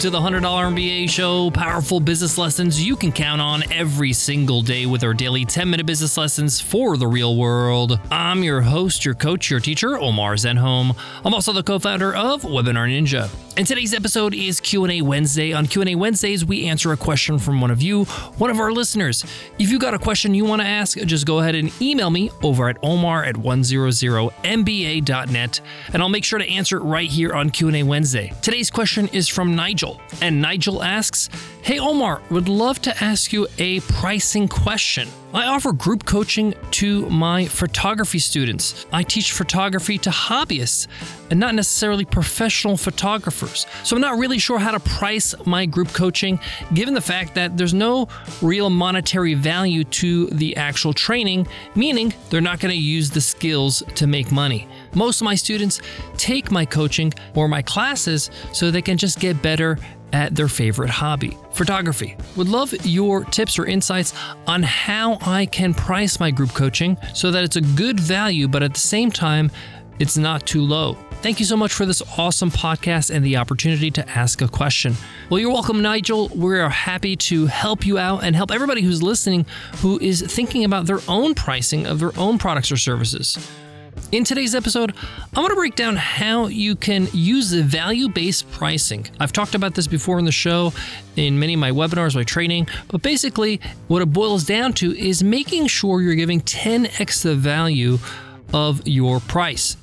to the $100 MBA show, powerful business lessons you can count on every single day with our daily 10 minute business lessons for the real world. I'm your host, your coach, your teacher, Omar Zenhom. I'm also the co founder of Webinar Ninja. And today's episode is Q&A Wednesday. On Q&A Wednesdays, we answer a question from one of you, one of our listeners. If you got a question you want to ask, just go ahead and email me over at omar at 100mba.net, and I'll make sure to answer it right here on Q&A Wednesday. Today's question is from Nigel, and Nigel asks, Hey Omar, would love to ask you a pricing question. I offer group coaching to my photography students. I teach photography to hobbyists and not necessarily professional photographers. So I'm not really sure how to price my group coaching given the fact that there's no real monetary value to the actual training, meaning they're not going to use the skills to make money. Most of my students take my coaching or my classes so they can just get better at their favorite hobby, photography. Would love your tips or insights on how I can price my group coaching so that it's a good value, but at the same time, it's not too low. Thank you so much for this awesome podcast and the opportunity to ask a question. Well, you're welcome, Nigel. We're happy to help you out and help everybody who's listening who is thinking about their own pricing of their own products or services. In today's episode, I want to break down how you can use value based pricing. I've talked about this before in the show, in many of my webinars, my training, but basically, what it boils down to is making sure you're giving 10x the value of your price.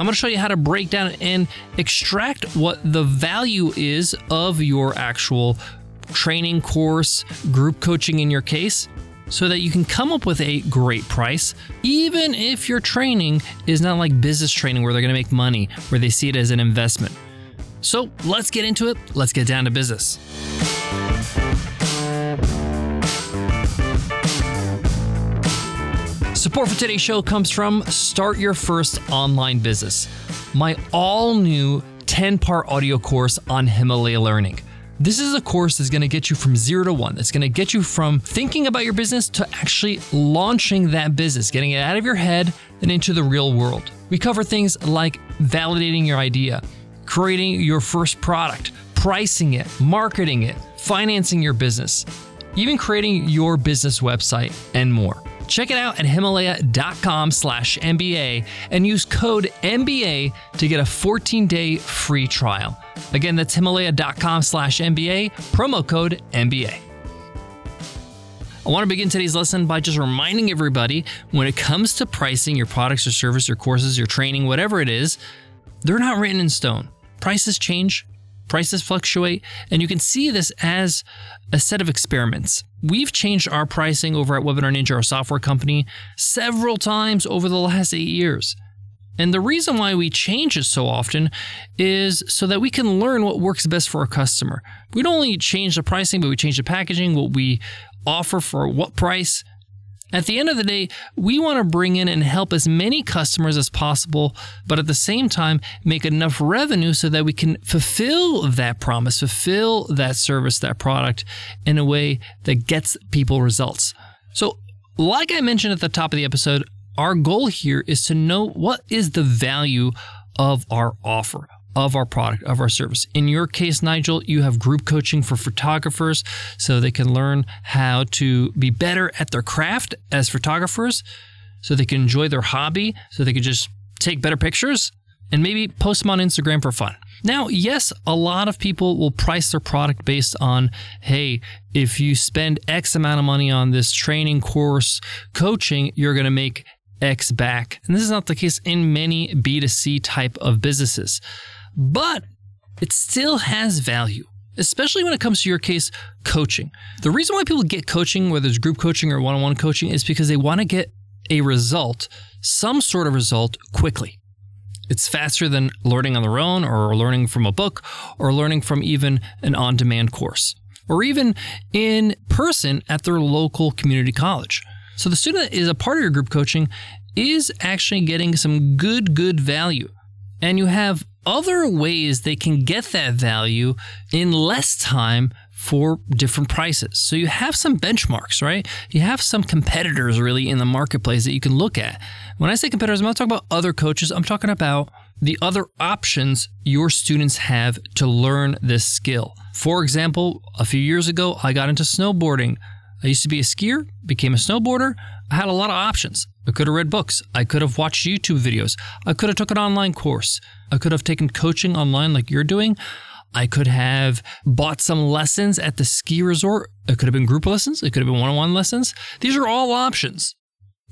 I'm going to show you how to break down and extract what the value is of your actual training course, group coaching in your case, so that you can come up with a great price, even if your training is not like business training where they're to make money, where they see it as an investment. So let's get into it. Let's get down to business. Support for today's show comes from Start Your First Online Business, my all new 10 part audio course on Himalaya Learning. This is a course that's going to get you from zero to one. That's going to get you from thinking about your business to actually launching that business, getting it out of your head and into the real world. We cover things like validating your idea, creating your first product, pricing it, marketing it, financing your business, even creating your business website, and more. Check it out at himalaya.com slash MBA and use code MBA to get a 14 day free trial. Again, that's himalaya.com slash MBA, promo code MBA. I want to begin today's lesson by just reminding everybody when it comes to pricing your products or service, your courses, your training, whatever it is, they're not written in stone. Prices change, prices fluctuate, and you can see this as a set of experiments. We've changed our pricing over at Webinar Ninja, our software company, several times over the last eight years. And the reason why we change it so often is so that we can learn what works best for our customer. We don't only change the pricing, but we change the packaging, what we offer for what price. At the end of the day, we want to bring in and help as many customers as possible, but at the same time, make enough revenue so that we can fulfill that promise, fulfill that service, that product in a way that gets people results. So, like I mentioned at the top of the episode, our goal here is to know what is the value of our offer, of our product, of our service. In your case, Nigel, you have group coaching for photographers so they can learn how to be better at their craft as photographers, so they can enjoy their hobby, so they can just take better pictures and maybe post them on Instagram for fun. Now, yes, a lot of people will price their product based on, hey, if you spend X amount of money on this training course coaching, you're going to make X back. And this is not the case in many B2C type of businesses, but it still has value, especially when it comes to your case, coaching. The reason why people get coaching, whether it's group coaching or one on one coaching, is because they want to get a result, some sort of result, quickly. It's faster than learning on their own or learning from a book or learning from even an on demand course or even in person at their local community college. So the student that is a part of your group coaching is actually getting some good, good value. And you have other ways they can get that value in less time for different prices. So you have some benchmarks, right? You have some competitors really in the marketplace that you can look at. When I say competitors, I'm not talking about other coaches, I'm talking about the other options your students have to learn this skill. For example, a few years ago, I got into snowboarding. I used to be a skier, became a snowboarder. I had a lot of options. I could have read books. I could have watched YouTube videos. I could have took an online course. I could have taken coaching online like you're doing. I could have bought some lessons at the ski resort. It could have been group lessons. It could have been one on one lessons. These are all options.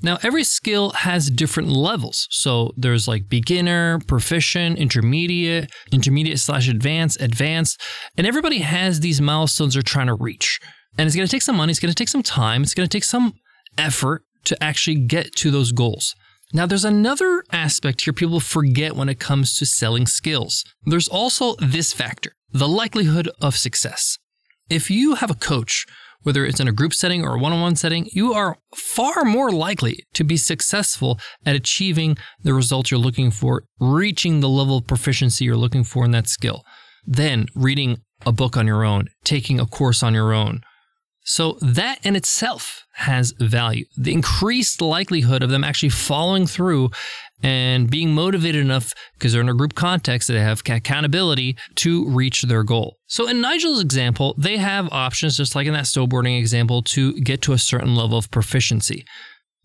Now, every skill has different levels. So there's like beginner, proficient, intermediate, intermediate slash advanced, advanced, and everybody has these milestones they're trying to reach. And it's going to take some money, it's going to take some time, it's going to take some effort to actually get to those goals. Now, there's another aspect here people forget when it comes to selling skills. There's also this factor the likelihood of success. If you have a coach, whether it's in a group setting or a one on one setting, you are far more likely to be successful at achieving the results you're looking for, reaching the level of proficiency you're looking for in that skill, than reading a book on your own, taking a course on your own, so that in itself has value. The increased likelihood of them actually following through and being motivated enough because they're in a group context that they have accountability to reach their goal. So in Nigel's example, they have options just like in that snowboarding example to get to a certain level of proficiency,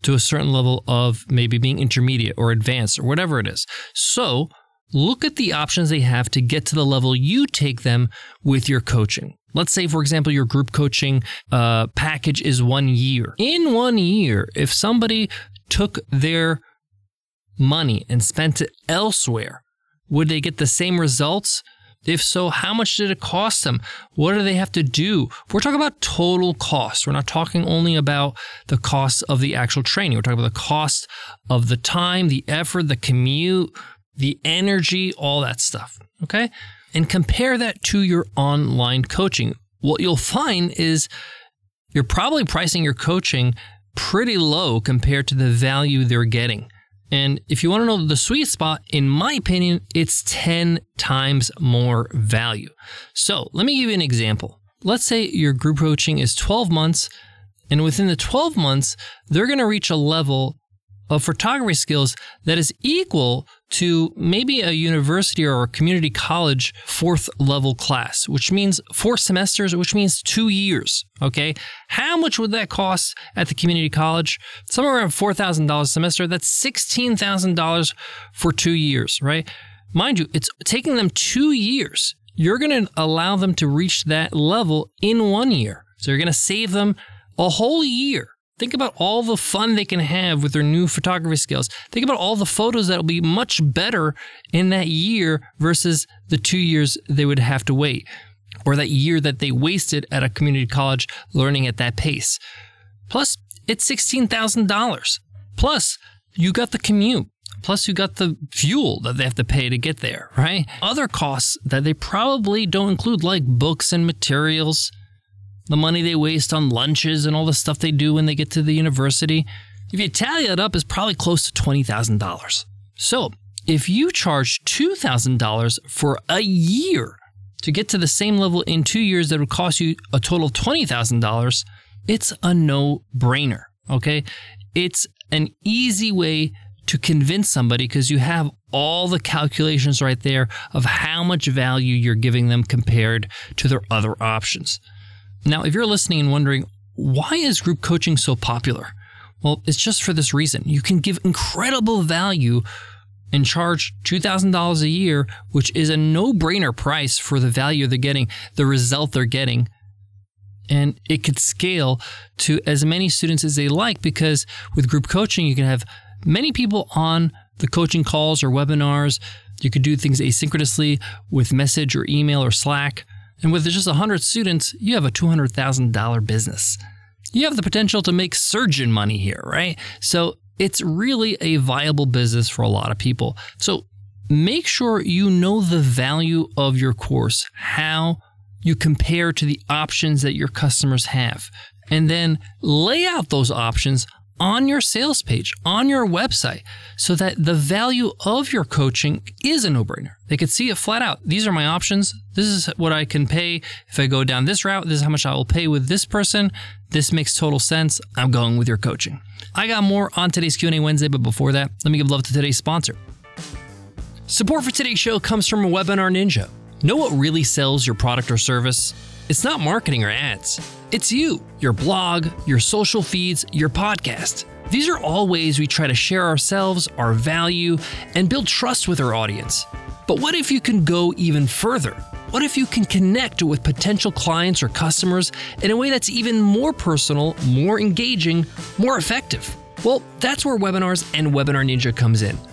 to a certain level of maybe being intermediate or advanced or whatever it is. So look at the options they have to get to the level you take them with your coaching. Let's say, for example, your group coaching uh, package is one year. In one year, if somebody took their money and spent it elsewhere, would they get the same results? If so, how much did it cost them? What do they have to do? We're talking about total cost. We're not talking only about the cost of the actual training. We're talking about the cost of the time, the effort, the commute, the energy, all that stuff. Okay and compare that to your online coaching. What you'll find is you're probably pricing your coaching pretty low compared to the value they're getting. And if you want to know the sweet spot, in my opinion, it's 10 times more value. So let me give you an example. Let's say your group coaching is 12 months, and within the 12 months, they're going to reach a level of photography skills that is equal to maybe a university or a community college fourth level class, which means four semesters, which means two years. Okay. How much would that cost at the community college? Somewhere around $4,000 a semester. That's $16,000 for two years, right? Mind you, it's taking them two years. You're going to allow them to reach that level in one year. So you're going to save them a whole year Think about all the fun they can have with their new photography skills. Think about all the photos that'll be much better in that year versus the two years they would have to wait, or that year that they wasted at a community college learning at that pace. Plus, it's $16,000. Plus, you got the commute. Plus, you got the fuel that they have to pay to get there, right? Other costs that they probably don't include, like books and materials, the money they waste on lunches and all the stuff they do when they get to the university. If you tally it up, it's probably close to $20,000. So, if you charge $2,000 for a year to get to the same level in two years that would cost you a total of $20,000, it's a no brainer. Okay. It's an easy way to convince somebody because you have all the calculations right there of how much value you're giving them compared to their other options. Now, if you're listening and wondering, why is group coaching so popular? Well, it's just for this reason. You can give incredible value and charge $2,000 a year, which is a no brainer price for the value they're getting, the result they're getting. And it could scale to as many students as they like because with group coaching, you can have many people on the coaching calls or webinars. You could do things asynchronously with message or email or Slack. And with just 100 students, you have a $200,000 business. You have the potential to make surgeon money here, right? So it's really a viable business for a lot of people. So make sure you know the value of your course, how you compare to the options that your customers have, and then lay out those options on your sales page, on your website, so that the value of your coaching is a no brainer. They could see it flat out. These are my options. This is what I can pay if I go down this route. This is how much I will pay with this person. This makes total sense. I'm going with your coaching. I got more on today's Q&A Wednesday, but before that, let me give love to today's sponsor. Support for today's show comes from Webinar Ninja. Know what really sells your product or service? It's not marketing or ads. It's you, your blog, your social feeds, your podcast. These are all ways we try to share ourselves, our value, and build trust with our audience. But what if you can go even further? What if you can connect with potential clients or customers in a way that's even more personal, more engaging, more effective? Well, that's where webinars and Webinar Ninja comes in.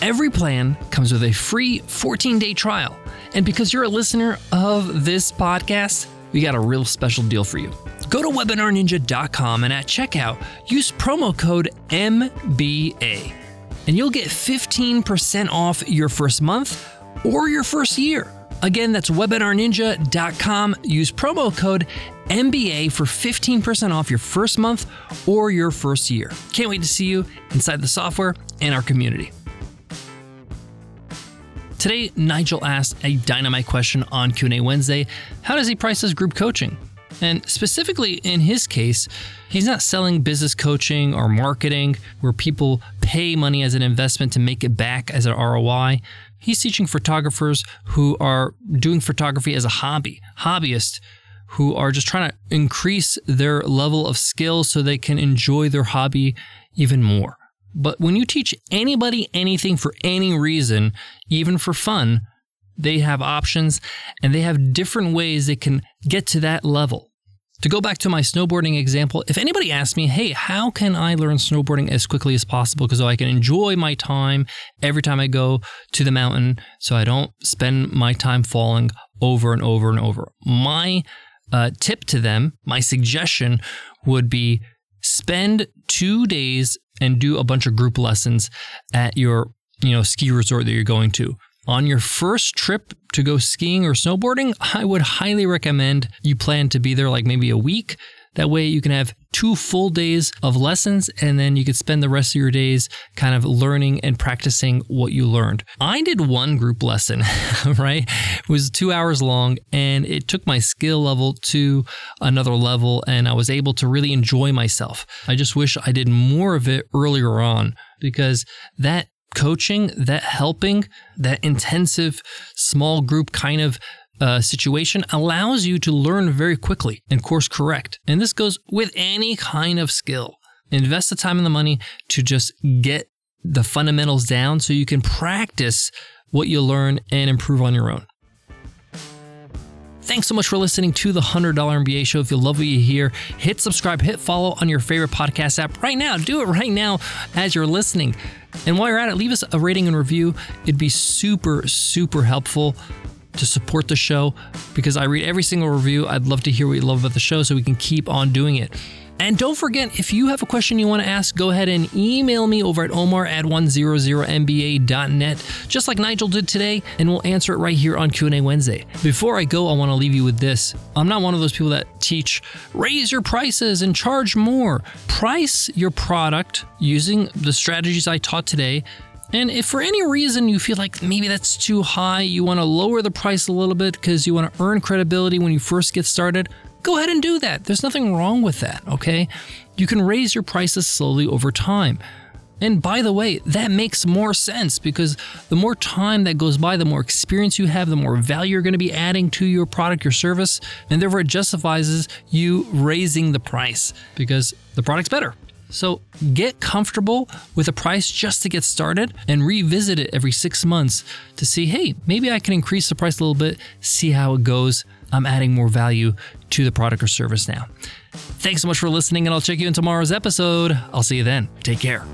Every plan comes with a free 14 day trial. And because you're a listener of this podcast, we got a real special deal for you. Go to webinarninja.com and at checkout, use promo code MBA, and you'll get 15% off your first month or your first year. Again, that's webinarninja.com. Use promo code MBA for 15% off your first month or your first year. Can't wait to see you inside the software and our community. Today, Nigel asked a dynamite question on Q&A Wednesday. How does he price his group coaching? And specifically in his case, he's not selling business coaching or marketing where people pay money as an investment to make it back as an ROI. He's teaching photographers who are doing photography as a hobby, hobbyists who are just trying to increase their level of skill so they can enjoy their hobby even more. But when you teach anybody anything for any reason, even for fun, they have options and they have different ways they can get to that level. To go back to my snowboarding example, if anybody asks me, hey, how can I learn snowboarding as quickly as possible because so I can enjoy my time every time I go to the mountain so I don't spend my time falling over and over and over? My uh, tip to them, my suggestion would be spend two days and do a bunch of group lessons at your you know ski resort that you're going to. On your first trip to go skiing or snowboarding i would highly recommend you plan to be there like maybe a week that way you can have two full days of lessons and then you could spend the rest of your days kind of learning and practicing what you learned. I did one group lesson, right? It was two hours long and it took my skill level to another level and I was able to really enjoy myself. I just wish I did more of it earlier on because that coaching, that helping, that intensive small group kind of uh, situation allows you to learn very quickly and course correct. And this goes with any kind of skill. Invest the time and the money to just get the fundamentals down so you can practice what you learn and improve on your own. Thanks so much for listening to the $100 MBA show. If you love what you hear, hit subscribe, hit follow on your favorite podcast app right now. Do it right now as you're listening. And while you're at it, leave us a rating and review. It'd be super, super helpful to support the show because I read every single review. I'd love to hear what you love about the show so we can keep on doing it. And don't forget, if you have a question you want to ask, go ahead and email me over at omar at 100mba.net, just like Nigel did today, and we'll answer it right here on Q&A Wednesday. Before I go, I want to leave you with this. I'm not one of those people that teach raise your prices and charge more. Price your product using the strategies I taught today and if for any reason you feel like maybe that's too high, you want to lower the price a little bit because you want to earn credibility when you first get started, go ahead and do that. There's nothing wrong with that, okay? You can raise your prices slowly over time. And by the way, that makes more sense because the more time that goes by, the more experience you have, the more value you're going to be adding to your product, your service, and therefore it justifies you raising the price because the product's better. So get comfortable with a price just to get started and revisit it every six months to see, hey, maybe I can increase the price a little bit, see how it goes. I'm adding more value to the product or service now. Thanks so much for listening, and I'll check you in tomorrow's episode. I'll see you then. Take care.